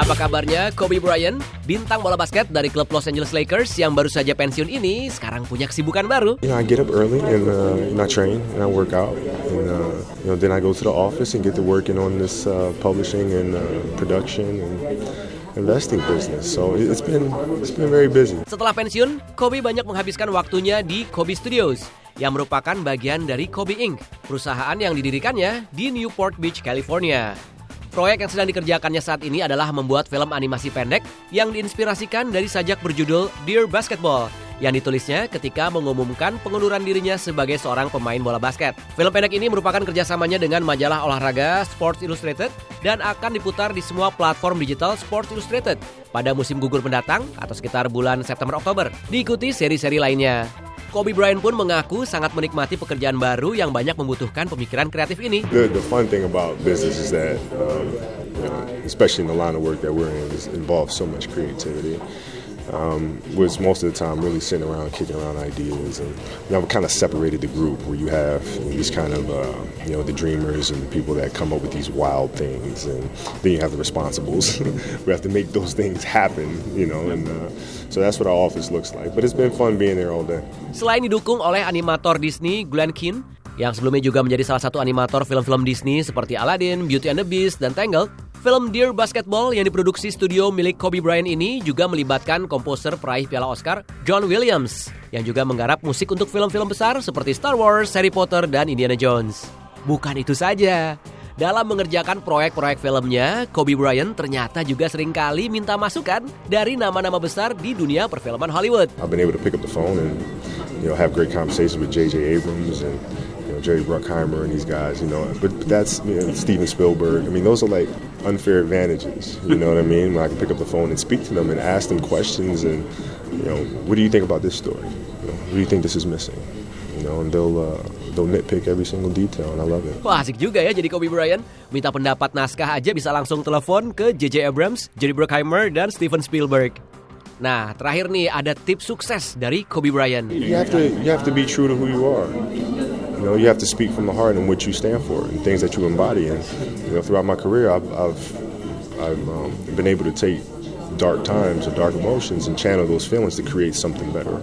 Apa kabarnya Kobe Bryant, bintang bola basket dari klub Los Angeles Lakers yang baru saja pensiun ini sekarang punya kesibukan baru. You know, I get up early and uh, know, I train and I work out, and uh, you know, then I go to the office and get to working on this uh, publishing and uh, production and investing business. So it's been it's been very busy. Setelah pensiun, Kobe banyak menghabiskan waktunya di Kobe Studios yang merupakan bagian dari Kobe Inc., perusahaan yang didirikannya di Newport Beach, California. Proyek yang sedang dikerjakannya saat ini adalah membuat film animasi pendek yang diinspirasikan dari sajak berjudul Dear Basketball yang ditulisnya ketika mengumumkan pengunduran dirinya sebagai seorang pemain bola basket. Film pendek ini merupakan kerjasamanya dengan majalah olahraga Sports Illustrated dan akan diputar di semua platform digital Sports Illustrated pada musim gugur mendatang atau sekitar bulan September-Oktober. Diikuti seri-seri lainnya. Kobe Bryant pun mengaku sangat menikmati pekerjaan baru yang banyak membutuhkan pemikiran kreatif ini. The, the fun thing about business is that, you know, especially in the line of work that we're in, is involves so much creativity. Um, was most of the time really sitting around kicking around ideas, and you know, kind of separated the group where you have these kind of uh, you know the dreamers and the people that come up with these wild things, and then you have the responsibles we have to make those things happen, you know, and uh, so that's what our office looks like. But it's been fun being there all day. Selain didukung oleh animator Disney Glenn Keane, yang sebelumnya juga menjadi salah satu animator film-film Disney seperti Aladdin, Beauty and the Beast, dan Tangled, Film Dear Basketball yang diproduksi studio milik Kobe Bryant ini juga melibatkan komposer peraih Piala Oscar John Williams yang juga menggarap musik untuk film-film besar seperti Star Wars, Harry Potter, dan Indiana Jones. Bukan itu saja. Dalam mengerjakan proyek-proyek filmnya, Kobe Bryant ternyata juga sering kali minta masukan dari nama-nama besar di dunia perfilman Hollywood. Know Jerry Bruckheimer and these guys. You know, but, but that's you know, Steven Spielberg. I mean, those are like unfair advantages. You know what I mean? When I can pick up the phone and speak to them and ask them questions and you know, what do you think about this story? You know, what do you think this is missing? You know, and they'll uh, they'll nitpick every single detail, and I love it. Wah asik juga ya jadi Kobe Bryant. Minta pendapat naskah aja bisa langsung telepon ke J.J. Abrams, Jerry Bruckheimer, dan Steven Spielberg. Nah, terakhir nih ada tips sukses dari Kobe Bryant. You have to you have to be true to who you are. You know, you have to speak from the heart and what you stand for and things that you embody. And you know, throughout my career, I've I've, I've um, been able to take dark times or dark emotions and channel those feelings to create something better.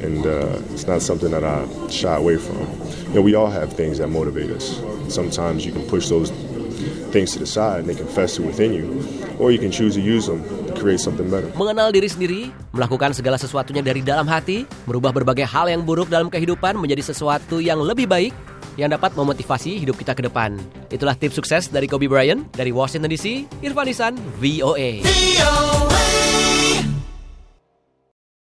And uh, it's not something that I shy away from. You know, we all have things that motivate us. Sometimes you can push those things to the side and they can fester within you, or you can choose to use them to create something better. Mengenal diri sendiri, melakukan segala sesuatunya dari dalam hati, merubah berbagai hal yang buruk dalam kehidupan menjadi sesuatu yang lebih baik yang dapat memotivasi hidup kita ke depan. Itulah tips sukses dari Kobe Bryant dari Washington DC, Irfan Isan, VOA. VOA.